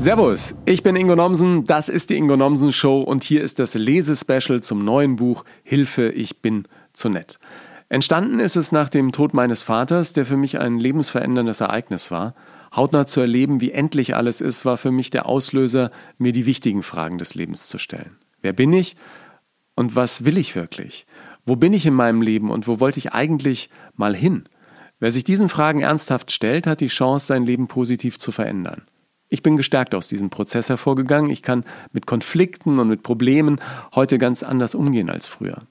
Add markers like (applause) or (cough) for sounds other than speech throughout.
Servus, ich bin Ingo Nomsen, das ist die Ingo Nomsen Show und hier ist das Lesespecial zum neuen Buch Hilfe, ich bin zu nett. Entstanden ist es nach dem Tod meines Vaters, der für mich ein lebensveränderndes Ereignis war. Hautnah zu erleben, wie endlich alles ist, war für mich der Auslöser, mir die wichtigen Fragen des Lebens zu stellen. Wer bin ich und was will ich wirklich? Wo bin ich in meinem Leben und wo wollte ich eigentlich mal hin? Wer sich diesen Fragen ernsthaft stellt, hat die Chance, sein Leben positiv zu verändern. Ich bin gestärkt aus diesem Prozess hervorgegangen. Ich kann mit Konflikten und mit Problemen heute ganz anders umgehen als früher.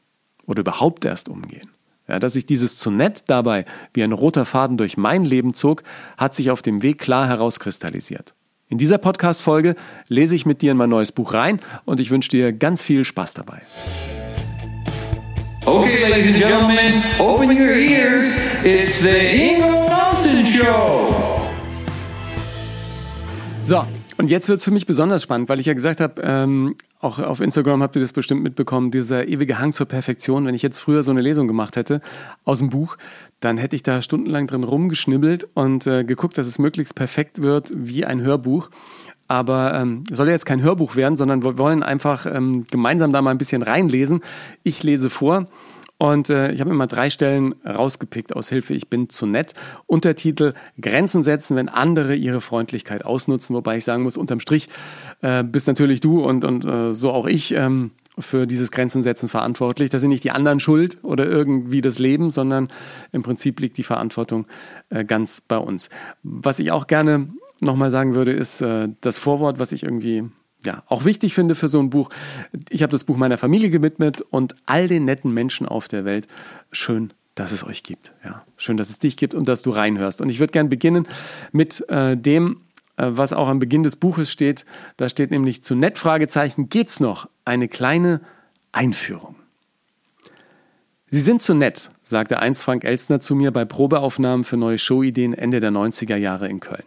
Oder überhaupt erst umgehen. Ja, dass sich dieses zu nett dabei wie ein roter Faden durch mein Leben zog, hat sich auf dem Weg klar herauskristallisiert. In dieser Podcast-Folge lese ich mit dir in mein neues Buch rein und ich wünsche dir ganz viel Spaß dabei. Okay, ladies and gentlemen, open your ears. It's the Ingo Thompson Show. So, und jetzt wird es für mich besonders spannend, weil ich ja gesagt habe, ähm, auch auf Instagram habt ihr das bestimmt mitbekommen, dieser ewige Hang zur Perfektion. Wenn ich jetzt früher so eine Lesung gemacht hätte aus dem Buch, dann hätte ich da stundenlang drin rumgeschnibbelt und äh, geguckt, dass es möglichst perfekt wird wie ein Hörbuch. Aber ähm, soll ja jetzt kein Hörbuch werden, sondern wir wollen einfach ähm, gemeinsam da mal ein bisschen reinlesen. Ich lese vor und äh, ich habe immer drei Stellen rausgepickt aus Hilfe, ich bin zu nett. Untertitel Grenzen setzen, wenn andere ihre Freundlichkeit ausnutzen. Wobei ich sagen muss, unterm Strich äh, bist natürlich du und, und äh, so auch ich ähm, für dieses Grenzen setzen verantwortlich. Das sind nicht die anderen schuld oder irgendwie das Leben, sondern im Prinzip liegt die Verantwortung äh, ganz bei uns. Was ich auch gerne nochmal sagen würde, ist äh, das Vorwort, was ich irgendwie ja, auch wichtig finde für so ein Buch. Ich habe das Buch meiner Familie gewidmet und all den netten Menschen auf der Welt. Schön, dass es euch gibt. Ja, schön, dass es dich gibt und dass du reinhörst. Und ich würde gerne beginnen mit äh, dem, äh, was auch am Beginn des Buches steht. Da steht nämlich zu nett Fragezeichen geht's noch eine kleine Einführung. Sie sind zu nett, sagte einst Frank Elstner zu mir bei Probeaufnahmen für neue Showideen Ende der 90er Jahre in Köln.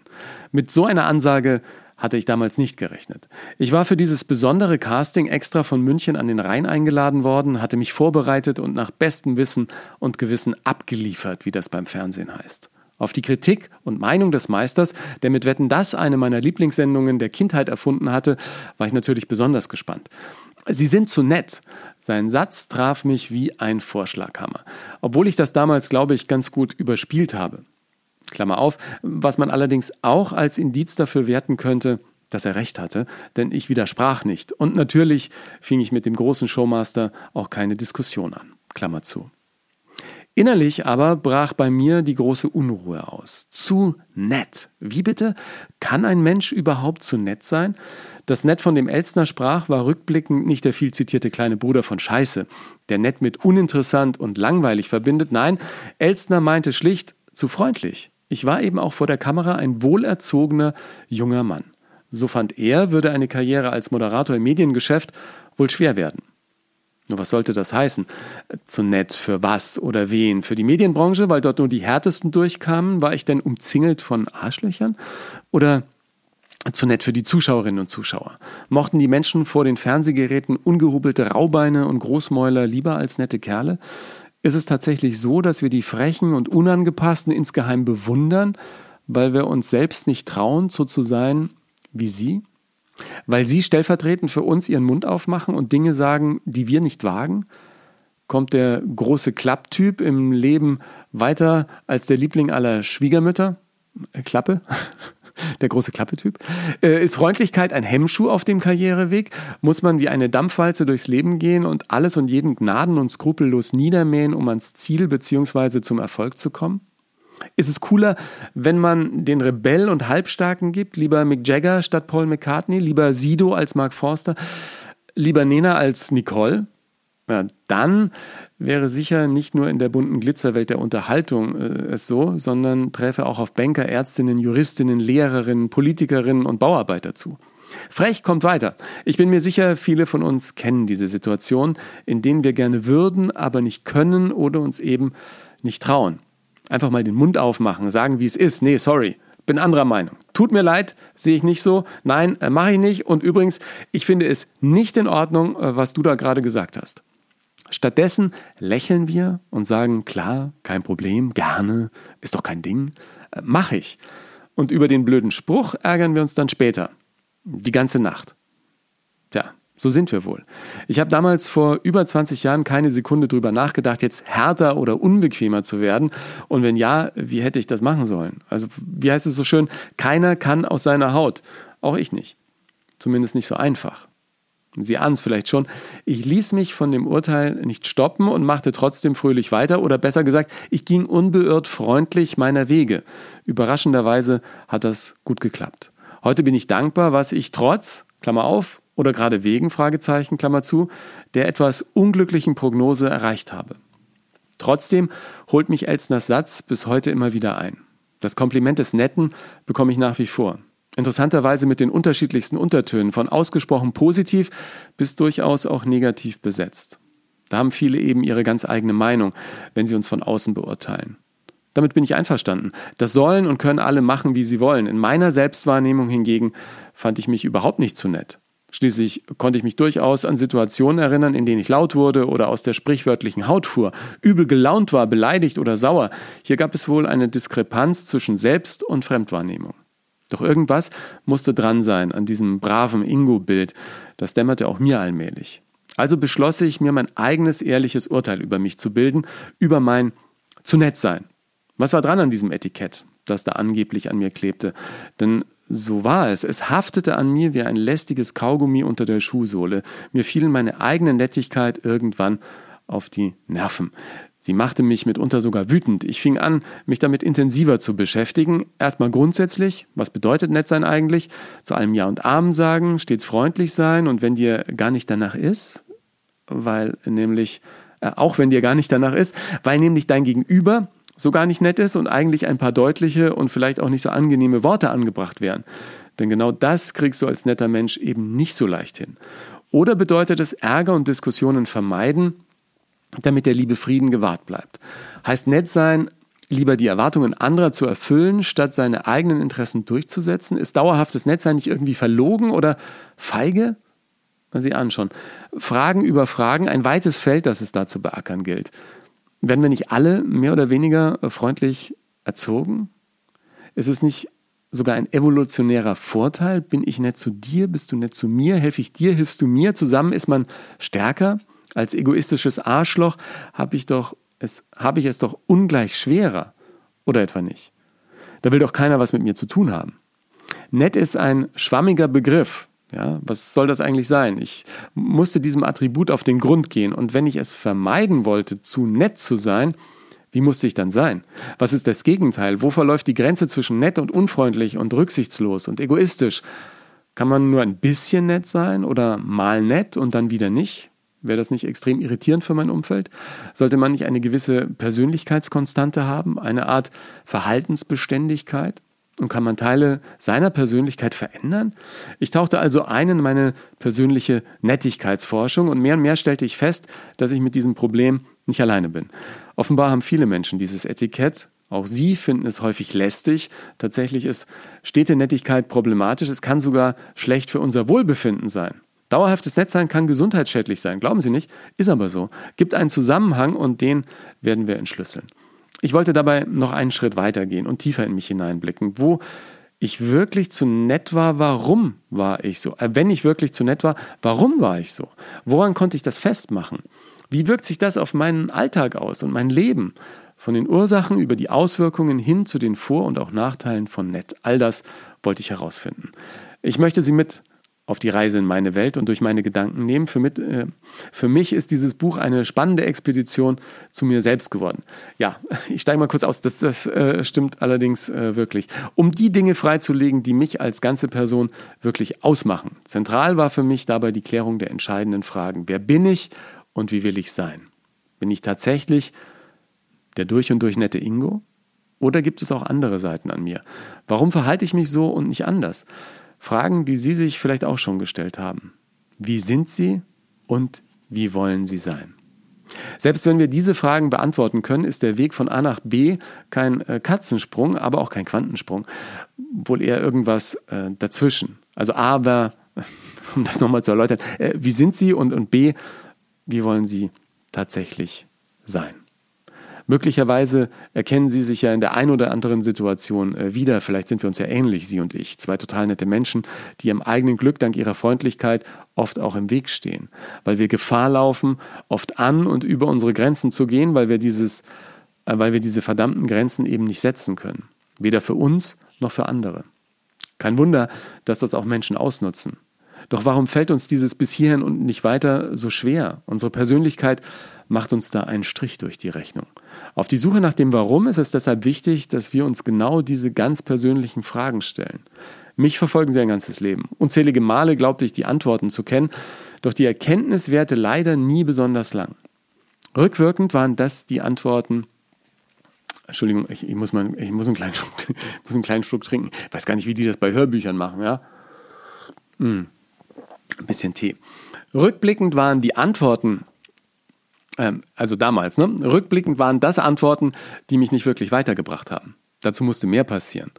Mit so einer Ansage hatte ich damals nicht gerechnet. Ich war für dieses besondere Casting extra von München an den Rhein eingeladen worden, hatte mich vorbereitet und nach bestem Wissen und Gewissen abgeliefert, wie das beim Fernsehen heißt. Auf die Kritik und Meinung des Meisters, der mit Wetten das eine meiner Lieblingssendungen der Kindheit erfunden hatte, war ich natürlich besonders gespannt. Sie sind zu nett. Sein Satz traf mich wie ein Vorschlaghammer. Obwohl ich das damals, glaube ich, ganz gut überspielt habe. Klammer auf, was man allerdings auch als Indiz dafür werten könnte, dass er recht hatte, denn ich widersprach nicht. Und natürlich fing ich mit dem großen Showmaster auch keine Diskussion an. Klammer zu. Innerlich aber brach bei mir die große Unruhe aus. Zu nett. Wie bitte? Kann ein Mensch überhaupt zu nett sein? Das Nett, von dem Elstner sprach, war rückblickend nicht der viel zitierte kleine Bruder von Scheiße, der nett mit uninteressant und langweilig verbindet. Nein, Elstner meinte schlicht zu freundlich. Ich war eben auch vor der Kamera ein wohlerzogener junger Mann. So fand er, würde eine Karriere als Moderator im Mediengeschäft wohl schwer werden. Nur was sollte das heißen? Zu nett für was oder wen? Für die Medienbranche, weil dort nur die härtesten durchkamen? War ich denn umzingelt von Arschlöchern? Oder zu nett für die Zuschauerinnen und Zuschauer. Mochten die Menschen vor den Fernsehgeräten ungehubelte Raubeine und Großmäuler lieber als nette Kerle? Ist es tatsächlich so, dass wir die Frechen und Unangepassten insgeheim bewundern, weil wir uns selbst nicht trauen, so zu sein wie sie? Weil sie stellvertretend für uns ihren Mund aufmachen und Dinge sagen, die wir nicht wagen? Kommt der große Klapptyp im Leben weiter als der Liebling aller Schwiegermütter? Äh, Klappe? (laughs) der große Klappetyp. Äh, ist Freundlichkeit ein Hemmschuh auf dem Karriereweg? Muss man wie eine Dampfwalze durchs Leben gehen und alles und jeden gnaden- und skrupellos niedermähen, um ans Ziel bzw. zum Erfolg zu kommen? Ist es cooler, wenn man den Rebell und Halbstarken gibt? Lieber Mick Jagger statt Paul McCartney? Lieber Sido als Mark Forster? Lieber Nena als Nicole? Ja, dann wäre sicher nicht nur in der bunten Glitzerwelt der Unterhaltung äh, es so, sondern träfe auch auf Banker, Ärztinnen, Juristinnen, Lehrerinnen, Politikerinnen und Bauarbeiter zu. Frech kommt weiter. Ich bin mir sicher, viele von uns kennen diese Situation, in denen wir gerne würden, aber nicht können oder uns eben nicht trauen. Einfach mal den Mund aufmachen, sagen, wie es ist. Nee, sorry, bin anderer Meinung. Tut mir leid, sehe ich nicht so. Nein, äh, mache ich nicht. Und übrigens, ich finde es nicht in Ordnung, äh, was du da gerade gesagt hast. Stattdessen lächeln wir und sagen, klar, kein Problem, gerne, ist doch kein Ding, äh, mache ich. Und über den blöden Spruch ärgern wir uns dann später. Die ganze Nacht. Tja, so sind wir wohl. Ich habe damals vor über 20 Jahren keine Sekunde drüber nachgedacht, jetzt härter oder unbequemer zu werden. Und wenn ja, wie hätte ich das machen sollen? Also, wie heißt es so schön? Keiner kann aus seiner Haut. Auch ich nicht. Zumindest nicht so einfach. Sie ahnen es vielleicht schon. Ich ließ mich von dem Urteil nicht stoppen und machte trotzdem fröhlich weiter. Oder besser gesagt, ich ging unbeirrt freundlich meiner Wege. Überraschenderweise hat das gut geklappt. Heute bin ich dankbar, was ich trotz, Klammer auf, oder gerade wegen, Fragezeichen, Klammer zu, der etwas unglücklichen Prognose erreicht habe. Trotzdem holt mich Elsners Satz bis heute immer wieder ein. Das Kompliment des Netten bekomme ich nach wie vor. Interessanterweise mit den unterschiedlichsten Untertönen, von ausgesprochen positiv bis durchaus auch negativ besetzt. Da haben viele eben ihre ganz eigene Meinung, wenn sie uns von außen beurteilen. Damit bin ich einverstanden. Das sollen und können alle machen, wie sie wollen. In meiner Selbstwahrnehmung hingegen fand ich mich überhaupt nicht zu nett. Schließlich konnte ich mich durchaus an Situationen erinnern, in denen ich laut wurde oder aus der sprichwörtlichen Haut fuhr, übel gelaunt war, beleidigt oder sauer. Hier gab es wohl eine Diskrepanz zwischen Selbst- und Fremdwahrnehmung. Doch irgendwas musste dran sein an diesem braven Ingo-Bild. Das dämmerte auch mir allmählich. Also beschloss ich, mir mein eigenes ehrliches Urteil über mich zu bilden, über mein zu nett sein. Was war dran an diesem Etikett, das da angeblich an mir klebte? Denn so war es. Es haftete an mir wie ein lästiges Kaugummi unter der Schuhsohle. Mir fiel meine eigene Nettigkeit irgendwann auf die Nerven. Sie machte mich mitunter sogar wütend. Ich fing an, mich damit intensiver zu beschäftigen. Erstmal grundsätzlich, was bedeutet nett sein eigentlich? Zu allem Ja und Amen sagen, stets freundlich sein und wenn dir gar nicht danach ist, weil nämlich, äh, auch wenn dir gar nicht danach ist, weil nämlich dein Gegenüber so gar nicht nett ist und eigentlich ein paar deutliche und vielleicht auch nicht so angenehme Worte angebracht wären. Denn genau das kriegst du als netter Mensch eben nicht so leicht hin. Oder bedeutet es Ärger und Diskussionen vermeiden, damit der liebe Frieden gewahrt bleibt. Heißt nett sein, lieber die Erwartungen anderer zu erfüllen, statt seine eigenen Interessen durchzusetzen? Ist dauerhaftes Nettsein nicht irgendwie verlogen oder feige? Sie ahnen schon. Fragen über Fragen, ein weites Feld, das es da zu beackern gilt. Werden wir nicht alle mehr oder weniger freundlich erzogen? Ist es nicht sogar ein evolutionärer Vorteil? Bin ich nett zu dir? Bist du nett zu mir? Helfe ich dir? Hilfst du mir? Zusammen ist man stärker? Als egoistisches Arschloch habe ich, doch es, hab ich es doch ungleich schwerer. Oder etwa nicht? Da will doch keiner was mit mir zu tun haben. Nett ist ein schwammiger Begriff. Ja, was soll das eigentlich sein? Ich musste diesem Attribut auf den Grund gehen und wenn ich es vermeiden wollte, zu nett zu sein, wie musste ich dann sein? Was ist das Gegenteil? Wo verläuft die Grenze zwischen nett und unfreundlich und rücksichtslos und egoistisch? Kann man nur ein bisschen nett sein oder mal nett und dann wieder nicht? Wäre das nicht extrem irritierend für mein Umfeld? Sollte man nicht eine gewisse Persönlichkeitskonstante haben, eine Art Verhaltensbeständigkeit? Und kann man Teile seiner Persönlichkeit verändern? Ich tauchte also ein in meine persönliche Nettigkeitsforschung und mehr und mehr stellte ich fest, dass ich mit diesem Problem nicht alleine bin. Offenbar haben viele Menschen dieses Etikett. Auch sie finden es häufig lästig. Tatsächlich ist stete Nettigkeit problematisch. Es kann sogar schlecht für unser Wohlbefinden sein. Dauerhaftes Netzsein kann gesundheitsschädlich sein, glauben Sie nicht? Ist aber so. Gibt einen Zusammenhang und den werden wir entschlüsseln. Ich wollte dabei noch einen Schritt weiter gehen und tiefer in mich hineinblicken, wo ich wirklich zu nett war, warum war ich so? Äh, wenn ich wirklich zu nett war, warum war ich so? Woran konnte ich das festmachen? Wie wirkt sich das auf meinen Alltag aus und mein Leben? Von den Ursachen über die Auswirkungen hin zu den Vor- und auch Nachteilen von nett. All das wollte ich herausfinden. Ich möchte Sie mit auf die Reise in meine Welt und durch meine Gedanken nehmen. Für, mit, äh, für mich ist dieses Buch eine spannende Expedition zu mir selbst geworden. Ja, ich steige mal kurz aus, das, das äh, stimmt allerdings äh, wirklich. Um die Dinge freizulegen, die mich als ganze Person wirklich ausmachen. Zentral war für mich dabei die Klärung der entscheidenden Fragen. Wer bin ich und wie will ich sein? Bin ich tatsächlich der durch und durch nette Ingo? Oder gibt es auch andere Seiten an mir? Warum verhalte ich mich so und nicht anders? Fragen, die Sie sich vielleicht auch schon gestellt haben. Wie sind Sie und wie wollen Sie sein? Selbst wenn wir diese Fragen beantworten können, ist der Weg von A nach B kein äh, Katzensprung, aber auch kein Quantensprung, wohl eher irgendwas äh, dazwischen. Also A war, (laughs) um das nochmal zu erläutern, äh, wie sind Sie und, und B, wie wollen Sie tatsächlich sein? Möglicherweise erkennen Sie sich ja in der ein oder anderen Situation äh, wieder. Vielleicht sind wir uns ja ähnlich, Sie und ich. Zwei total nette Menschen, die ihrem eigenen Glück dank ihrer Freundlichkeit oft auch im Weg stehen. Weil wir Gefahr laufen, oft an und über unsere Grenzen zu gehen, weil wir, dieses, äh, weil wir diese verdammten Grenzen eben nicht setzen können. Weder für uns noch für andere. Kein Wunder, dass das auch Menschen ausnutzen. Doch warum fällt uns dieses bis hierhin und nicht weiter so schwer? Unsere Persönlichkeit macht uns da einen Strich durch die Rechnung. Auf die Suche nach dem Warum ist es deshalb wichtig, dass wir uns genau diese ganz persönlichen Fragen stellen. Mich verfolgen sie ein ganzes Leben. Unzählige Male glaubte ich, die Antworten zu kennen, doch die Erkenntnis währte leider nie besonders lang. Rückwirkend waren das die Antworten, Entschuldigung, ich, ich, muss, mal, ich muss, einen kleinen Schluck, (laughs) muss einen kleinen Schluck trinken. Ich weiß gar nicht, wie die das bei Hörbüchern machen, ja? Mm. Ein bisschen Tee. Rückblickend waren die Antworten, also damals, ne? Rückblickend waren das Antworten, die mich nicht wirklich weitergebracht haben. Dazu musste mehr passieren.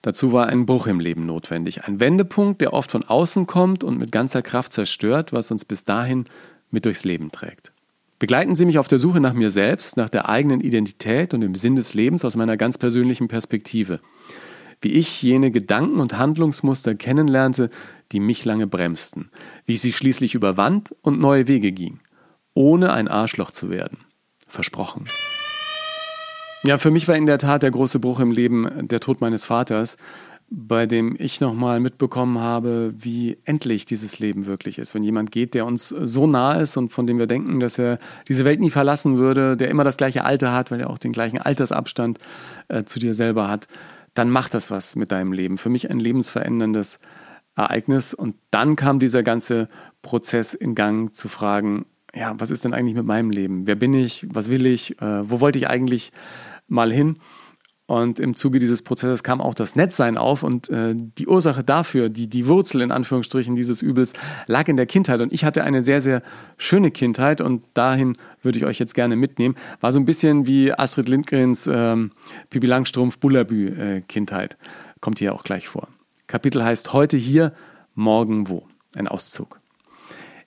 Dazu war ein Bruch im Leben notwendig. Ein Wendepunkt, der oft von außen kommt und mit ganzer Kraft zerstört, was uns bis dahin mit durchs Leben trägt. Begleiten Sie mich auf der Suche nach mir selbst, nach der eigenen Identität und dem Sinn des Lebens aus meiner ganz persönlichen Perspektive wie ich jene Gedanken und Handlungsmuster kennenlernte, die mich lange bremsten, wie ich sie schließlich überwand und neue Wege ging, ohne ein Arschloch zu werden. Versprochen. Ja, für mich war in der Tat der große Bruch im Leben der Tod meines Vaters, bei dem ich nochmal mitbekommen habe, wie endlich dieses Leben wirklich ist. Wenn jemand geht, der uns so nah ist und von dem wir denken, dass er diese Welt nie verlassen würde, der immer das gleiche Alter hat, weil er auch den gleichen Altersabstand äh, zu dir selber hat, dann macht das was mit deinem Leben. Für mich ein lebensveränderndes Ereignis. Und dann kam dieser ganze Prozess in Gang zu fragen, ja, was ist denn eigentlich mit meinem Leben? Wer bin ich? Was will ich? Äh, wo wollte ich eigentlich mal hin? Und im Zuge dieses Prozesses kam auch das Nettsein auf und äh, die Ursache dafür, die, die Wurzel in Anführungsstrichen dieses Übels, lag in der Kindheit. Und ich hatte eine sehr, sehr schöne Kindheit und dahin würde ich euch jetzt gerne mitnehmen. War so ein bisschen wie Astrid Lindgrens ähm, Pipi Langstrumpf Bullabü äh, Kindheit. Kommt hier auch gleich vor. Kapitel heißt Heute hier, morgen wo. Ein Auszug.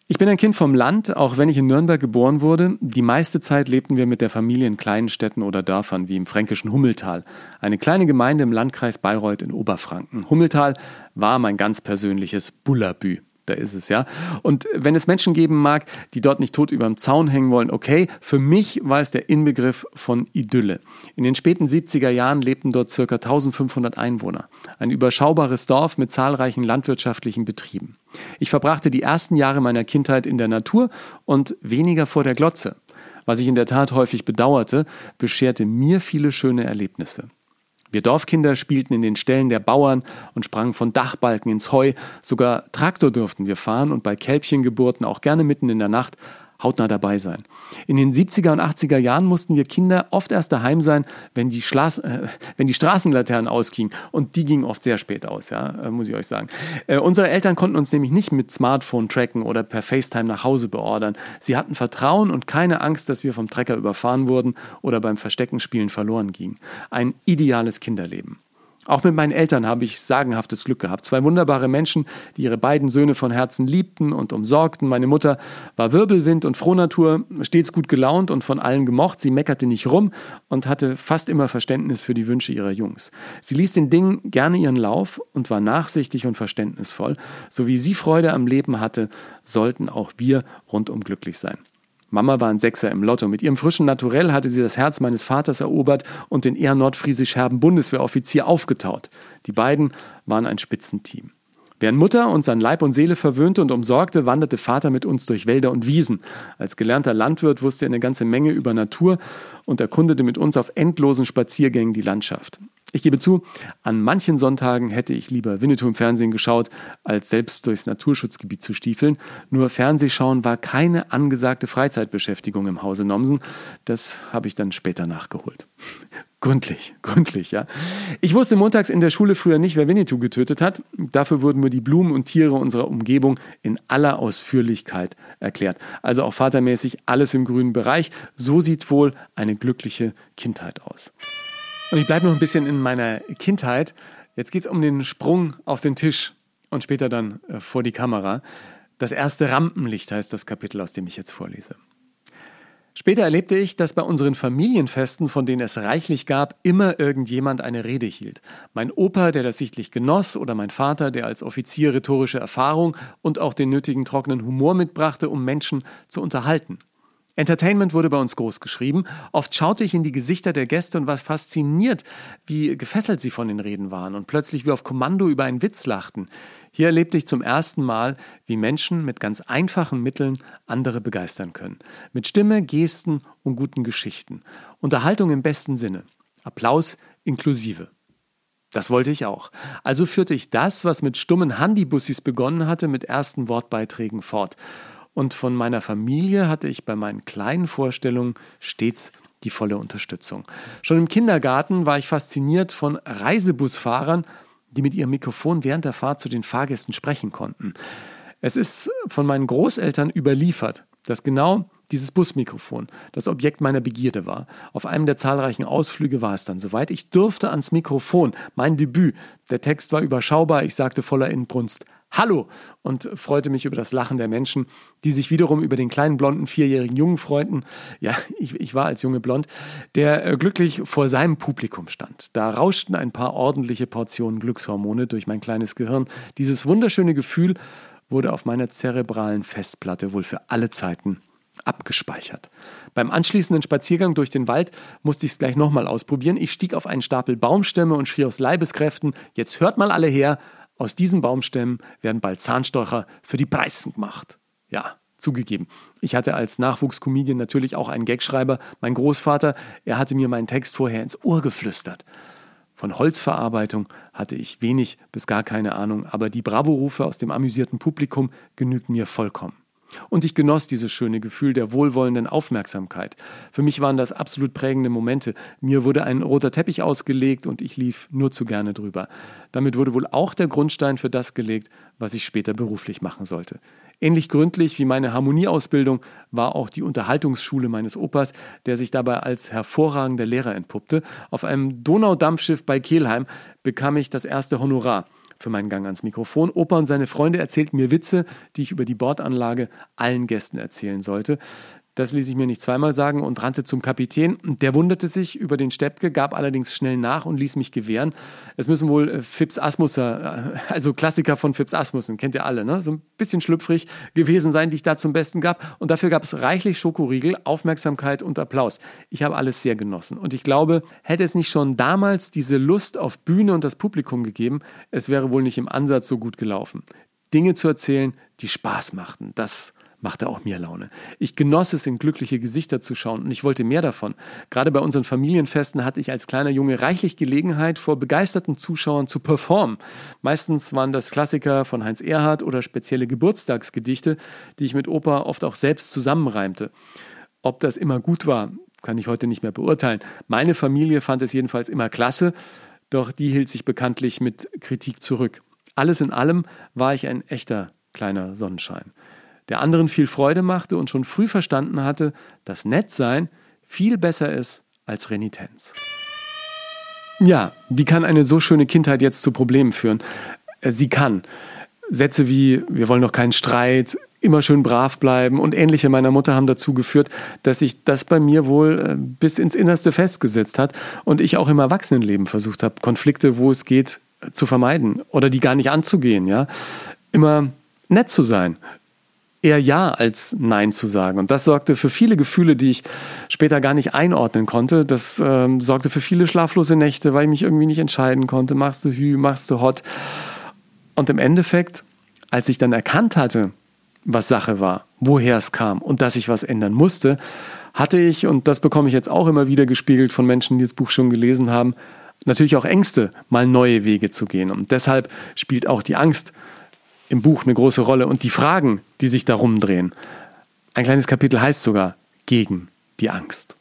Ich bin ein Kind vom Land, auch wenn ich in Nürnberg geboren wurde. Die meiste Zeit lebten wir mit der Familie in kleinen Städten oder Dörfern wie im fränkischen Hummeltal, eine kleine Gemeinde im Landkreis Bayreuth in Oberfranken. Hummeltal war mein ganz persönliches Bullabü da ist es ja. Und wenn es Menschen geben mag, die dort nicht tot über dem Zaun hängen wollen, okay, für mich war es der Inbegriff von Idylle. In den späten 70er Jahren lebten dort ca. 1500 Einwohner. Ein überschaubares Dorf mit zahlreichen landwirtschaftlichen Betrieben. Ich verbrachte die ersten Jahre meiner Kindheit in der Natur und weniger vor der Glotze. Was ich in der Tat häufig bedauerte, bescherte mir viele schöne Erlebnisse. Wir Dorfkinder spielten in den Ställen der Bauern und sprangen von Dachbalken ins Heu. Sogar Traktor durften wir fahren und bei Kälbchengeburten auch gerne mitten in der Nacht hautnah dabei sein. In den 70er und 80er Jahren mussten wir Kinder oft erst daheim sein, wenn die, Schlas äh, wenn die Straßenlaternen ausgingen. Und die gingen oft sehr spät aus, ja, äh, muss ich euch sagen. Äh, unsere Eltern konnten uns nämlich nicht mit Smartphone tracken oder per FaceTime nach Hause beordern. Sie hatten Vertrauen und keine Angst, dass wir vom Trecker überfahren wurden oder beim Versteckenspielen verloren gingen. Ein ideales Kinderleben. Auch mit meinen Eltern habe ich sagenhaftes Glück gehabt. Zwei wunderbare Menschen, die ihre beiden Söhne von Herzen liebten und umsorgten. Meine Mutter war Wirbelwind und Frohnatur, stets gut gelaunt und von allen gemocht. Sie meckerte nicht rum und hatte fast immer Verständnis für die Wünsche ihrer Jungs. Sie ließ den Dingen gerne ihren Lauf und war nachsichtig und verständnisvoll. So wie sie Freude am Leben hatte, sollten auch wir rundum glücklich sein. Mama war ein Sechser im Lotto. Mit ihrem frischen Naturell hatte sie das Herz meines Vaters erobert und den eher nordfriesisch-herben Bundeswehroffizier aufgetaut. Die beiden waren ein Spitzenteam. Während Mutter uns an Leib und Seele verwöhnte und umsorgte, wanderte Vater mit uns durch Wälder und Wiesen. Als gelernter Landwirt wusste er eine ganze Menge über Natur und erkundete mit uns auf endlosen Spaziergängen die Landschaft. Ich gebe zu, an manchen Sonntagen hätte ich lieber Winnetou im Fernsehen geschaut, als selbst durchs Naturschutzgebiet zu stiefeln. Nur Fernsehschauen war keine angesagte Freizeitbeschäftigung im Hause Nomsen. Das habe ich dann später nachgeholt. (laughs) gründlich, gründlich, ja. Ich wusste montags in der Schule früher nicht, wer Winnetou getötet hat. Dafür wurden mir die Blumen und Tiere unserer Umgebung in aller Ausführlichkeit erklärt. Also auch vatermäßig alles im grünen Bereich. So sieht wohl eine glückliche Kindheit aus. Und ich bleibe noch ein bisschen in meiner Kindheit. Jetzt geht es um den Sprung auf den Tisch und später dann äh, vor die Kamera. Das erste Rampenlicht heißt das Kapitel, aus dem ich jetzt vorlese. Später erlebte ich, dass bei unseren Familienfesten, von denen es reichlich gab, immer irgendjemand eine Rede hielt. Mein Opa, der das sichtlich genoss, oder mein Vater, der als Offizier rhetorische Erfahrung und auch den nötigen trockenen Humor mitbrachte, um Menschen zu unterhalten. Entertainment wurde bei uns groß geschrieben. Oft schaute ich in die Gesichter der Gäste und war fasziniert, wie gefesselt sie von den Reden waren und plötzlich wie auf Kommando über einen Witz lachten. Hier erlebte ich zum ersten Mal, wie Menschen mit ganz einfachen Mitteln andere begeistern können. Mit Stimme, Gesten und guten Geschichten. Unterhaltung im besten Sinne. Applaus inklusive. Das wollte ich auch. Also führte ich das, was mit stummen Handybussis begonnen hatte, mit ersten Wortbeiträgen fort und von meiner Familie hatte ich bei meinen kleinen Vorstellungen stets die volle Unterstützung. Schon im Kindergarten war ich fasziniert von Reisebusfahrern, die mit ihrem Mikrofon während der Fahrt zu den Fahrgästen sprechen konnten. Es ist von meinen Großeltern überliefert, dass genau dieses Busmikrofon das Objekt meiner Begierde war. Auf einem der zahlreichen Ausflüge war es dann soweit. Ich durfte ans Mikrofon, mein Debüt. Der Text war überschaubar, ich sagte voller Inbrunst Hallo und freute mich über das Lachen der Menschen, die sich wiederum über den kleinen blonden vierjährigen Jungen freuten. (laughs) Ja, ich, ich war als Junge blond, der äh, glücklich vor seinem Publikum stand. Da rauschten ein paar ordentliche Portionen Glückshormone durch mein kleines Gehirn. Dieses wunderschöne Gefühl wurde auf meiner zerebralen Festplatte wohl für alle Zeiten abgespeichert. Beim anschließenden Spaziergang durch den Wald musste ich es gleich nochmal ausprobieren. Ich stieg auf einen Stapel Baumstämme und schrie aus Leibeskräften: Jetzt hört mal alle her, aus diesen Baumstämmen werden bald Zahnstocher für die Preisen gemacht. Ja, zugegeben. Ich hatte als Nachwuchskomedian natürlich auch einen Gagschreiber. Mein Großvater, er hatte mir meinen Text vorher ins Ohr geflüstert. Von Holzverarbeitung hatte ich wenig bis gar keine Ahnung, aber die Bravo-Rufe aus dem amüsierten Publikum genügten mir vollkommen. Und ich genoss dieses schöne Gefühl der wohlwollenden Aufmerksamkeit. Für mich waren das absolut prägende Momente. Mir wurde ein roter Teppich ausgelegt und ich lief nur zu gerne drüber. Damit wurde wohl auch der Grundstein für das gelegt, was ich später beruflich machen sollte. Ähnlich gründlich wie meine Harmonieausbildung war auch die Unterhaltungsschule meines Opas, der sich dabei als hervorragender Lehrer entpuppte. Auf einem Donaudampfschiff bei Kelheim bekam ich das erste Honorar für meinen Gang ans Mikrofon. Opa und seine Freunde erzählten mir Witze, die ich über die Bordanlage allen Gästen erzählen sollte. Das ließ ich mir nicht zweimal sagen und rannte zum Kapitän. Der wunderte sich über den Steppke, gab allerdings schnell nach und ließ mich gewähren. Es müssen wohl äh, Fips Asmusser, äh, also Klassiker von Fips Asmussen, kennt ihr alle, ne? so ein bisschen schlüpfrig gewesen sein, die ich da zum Besten gab. Und dafür gab es reichlich Schokoriegel, Aufmerksamkeit und Applaus. Ich habe alles sehr genossen. Und ich glaube, hätte es nicht schon damals diese Lust auf Bühne und das Publikum gegeben, es wäre wohl nicht im Ansatz so gut gelaufen. Dinge zu erzählen, die Spaß machten, das machte auch mir Laune. Ich genoss es, in glückliche Gesichter zu schauen und ich wollte mehr davon. Gerade bei unseren Familienfesten hatte ich als kleiner Junge reichlich Gelegenheit, vor begeisterten Zuschauern zu performen. Meistens waren das Klassiker von Heinz Erhardt oder spezielle Geburtstagsgedichte, die ich mit Opa oft auch selbst zusammenreimte. Ob das immer gut war, kann ich heute nicht mehr beurteilen. Meine Familie fand es jedenfalls immer klasse, doch die hielt sich bekanntlich mit Kritik zurück. Alles in allem war ich ein echter kleiner Sonnenschein der anderen viel Freude machte und schon früh verstanden hatte, dass Nettsein viel besser ist als Renitenz. Ja, wie kann eine so schöne Kindheit jetzt zu Problemen führen? Äh, sie kann. Sätze wie, wir wollen doch keinen Streit, immer schön brav bleiben und ähnliche meiner Mutter haben dazu geführt, dass sich das bei mir wohl äh, bis ins Innerste festgesetzt hat und ich auch im Erwachsenenleben versucht habe, Konflikte, wo es geht, zu vermeiden oder die gar nicht anzugehen. Ja? Immer nett zu sein, eher Ja als Nein zu sagen. Und das sorgte für viele Gefühle, die ich später gar nicht einordnen konnte. Das ähm, sorgte für viele schlaflose Nächte, weil ich mich irgendwie nicht entscheiden konnte. Machst du Hü, machst du Hot? Und im Endeffekt, als ich dann erkannt hatte, was Sache war, woher es kam und dass ich was ändern musste, hatte ich, und das bekomme ich jetzt auch immer wieder gespiegelt von Menschen, die das Buch schon gelesen haben, natürlich auch Ängste, mal neue Wege zu gehen. Und deshalb spielt auch die Angst im Buch eine große Rolle und die Fragen, die sich darum drehen. Ein kleines Kapitel heißt sogar gegen die Angst.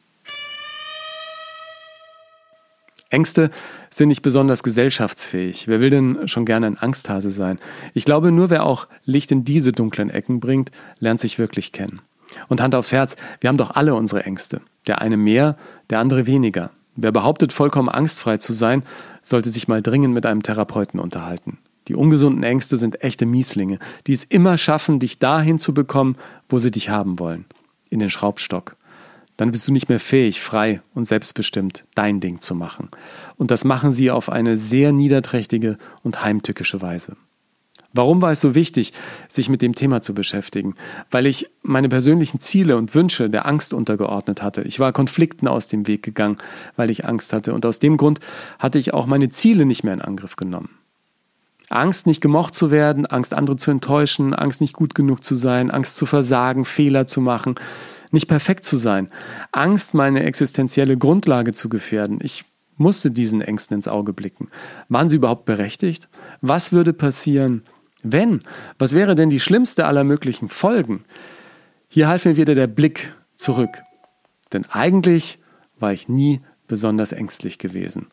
Ängste sind nicht besonders gesellschaftsfähig. Wer will denn schon gerne ein Angsthase sein? Ich glaube, nur wer auch Licht in diese dunklen Ecken bringt, lernt sich wirklich kennen. Und Hand aufs Herz, wir haben doch alle unsere Ängste. Der eine mehr, der andere weniger. Wer behauptet, vollkommen angstfrei zu sein, sollte sich mal dringend mit einem Therapeuten unterhalten. Die ungesunden Ängste sind echte Mieslinge, die es immer schaffen, dich dahin zu bekommen, wo sie dich haben wollen. In den Schraubstock. dann bist du nicht mehr fähig, frei und selbstbestimmt dein Ding zu machen. Und das machen sie auf eine sehr niederträchtige und heimtückische Weise. Warum war es so wichtig, sich mit dem Thema zu beschäftigen? Weil ich meine persönlichen Ziele und Wünsche der Angst untergeordnet hatte. Ich war Konflikten aus dem Weg gegangen, weil ich Angst hatte. Und aus dem Grund hatte ich auch meine Ziele nicht mehr in Angriff genommen. Angst, nicht gemocht zu werden, Angst, andere zu enttäuschen, Angst, nicht gut genug zu sein, Angst zu versagen, Fehler zu machen, nicht perfekt zu sein, Angst, meine existenzielle Grundlage zu gefährden. Ich musste diesen Ängsten ins Auge blicken. Waren sie überhaupt berechtigt? Was würde passieren, wenn? Was wäre denn die schlimmste aller möglichen Folgen? Hier half mir wieder der Blick zurück. Denn eigentlich war ich nie besonders ängstlich gewesen.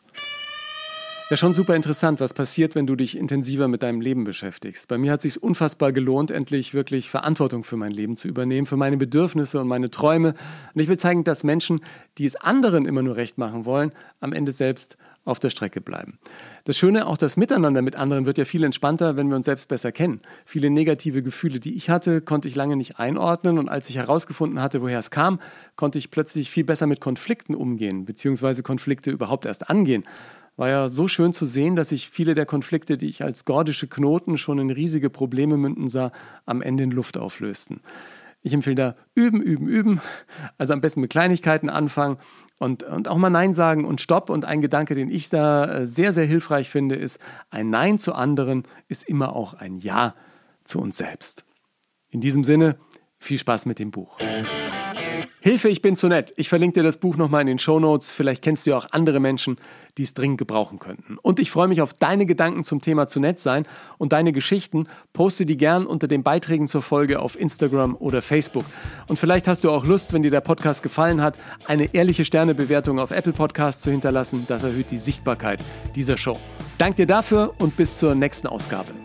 Ja, schon super interessant, was passiert, wenn du dich intensiver mit deinem Leben beschäftigst. Bei mir hat es sich unfassbar gelohnt, endlich wirklich Verantwortung für mein Leben zu übernehmen, für meine Bedürfnisse und meine Träume. Und ich will zeigen, dass Menschen, die es anderen immer nur recht machen wollen, am Ende selbst auf der Strecke bleiben. Das Schöne, auch das Miteinander mit anderen wird ja viel entspannter, wenn wir uns selbst besser kennen. Viele negative Gefühle, die ich hatte, konnte ich lange nicht einordnen und als ich herausgefunden hatte, woher es kam, konnte ich plötzlich viel besser mit Konflikten umgehen, beziehungsweise Konflikte überhaupt erst angehen war ja so schön zu sehen, dass sich viele der Konflikte, die ich als gordische Knoten schon in riesige Probleme münden sah, am Ende in Luft auflösten. Ich empfehle da üben, üben, üben. Also am besten mit Kleinigkeiten anfangen und, und auch mal Nein sagen und Stopp. Und ein Gedanke, den ich da äh, sehr, sehr hilfreich finde, ist, ein Nein zu anderen ist immer auch ein Ja zu uns selbst. In diesem Sinne, viel Spaß mit dem Buch. Hilfe, ich bin zu nett. Ich verlinke dir das Buch nochmal in den Show Notes. Vielleicht kennst du ja auch andere Menschen, die es dringend gebrauchen könnten. Und ich freue mich auf deine Gedanken zum Thema zu nett sein und deine Geschichten. Poste die gern unter den Beiträgen zur Folge auf Instagram oder Facebook. Und vielleicht hast du auch Lust, wenn dir der Podcast gefallen hat, eine ehrliche Sternebewertung auf Apple Podcasts zu hinterlassen. Das erhöht die Sichtbarkeit dieser Show. Dank dir dafür und bis zur nächsten Ausgabe.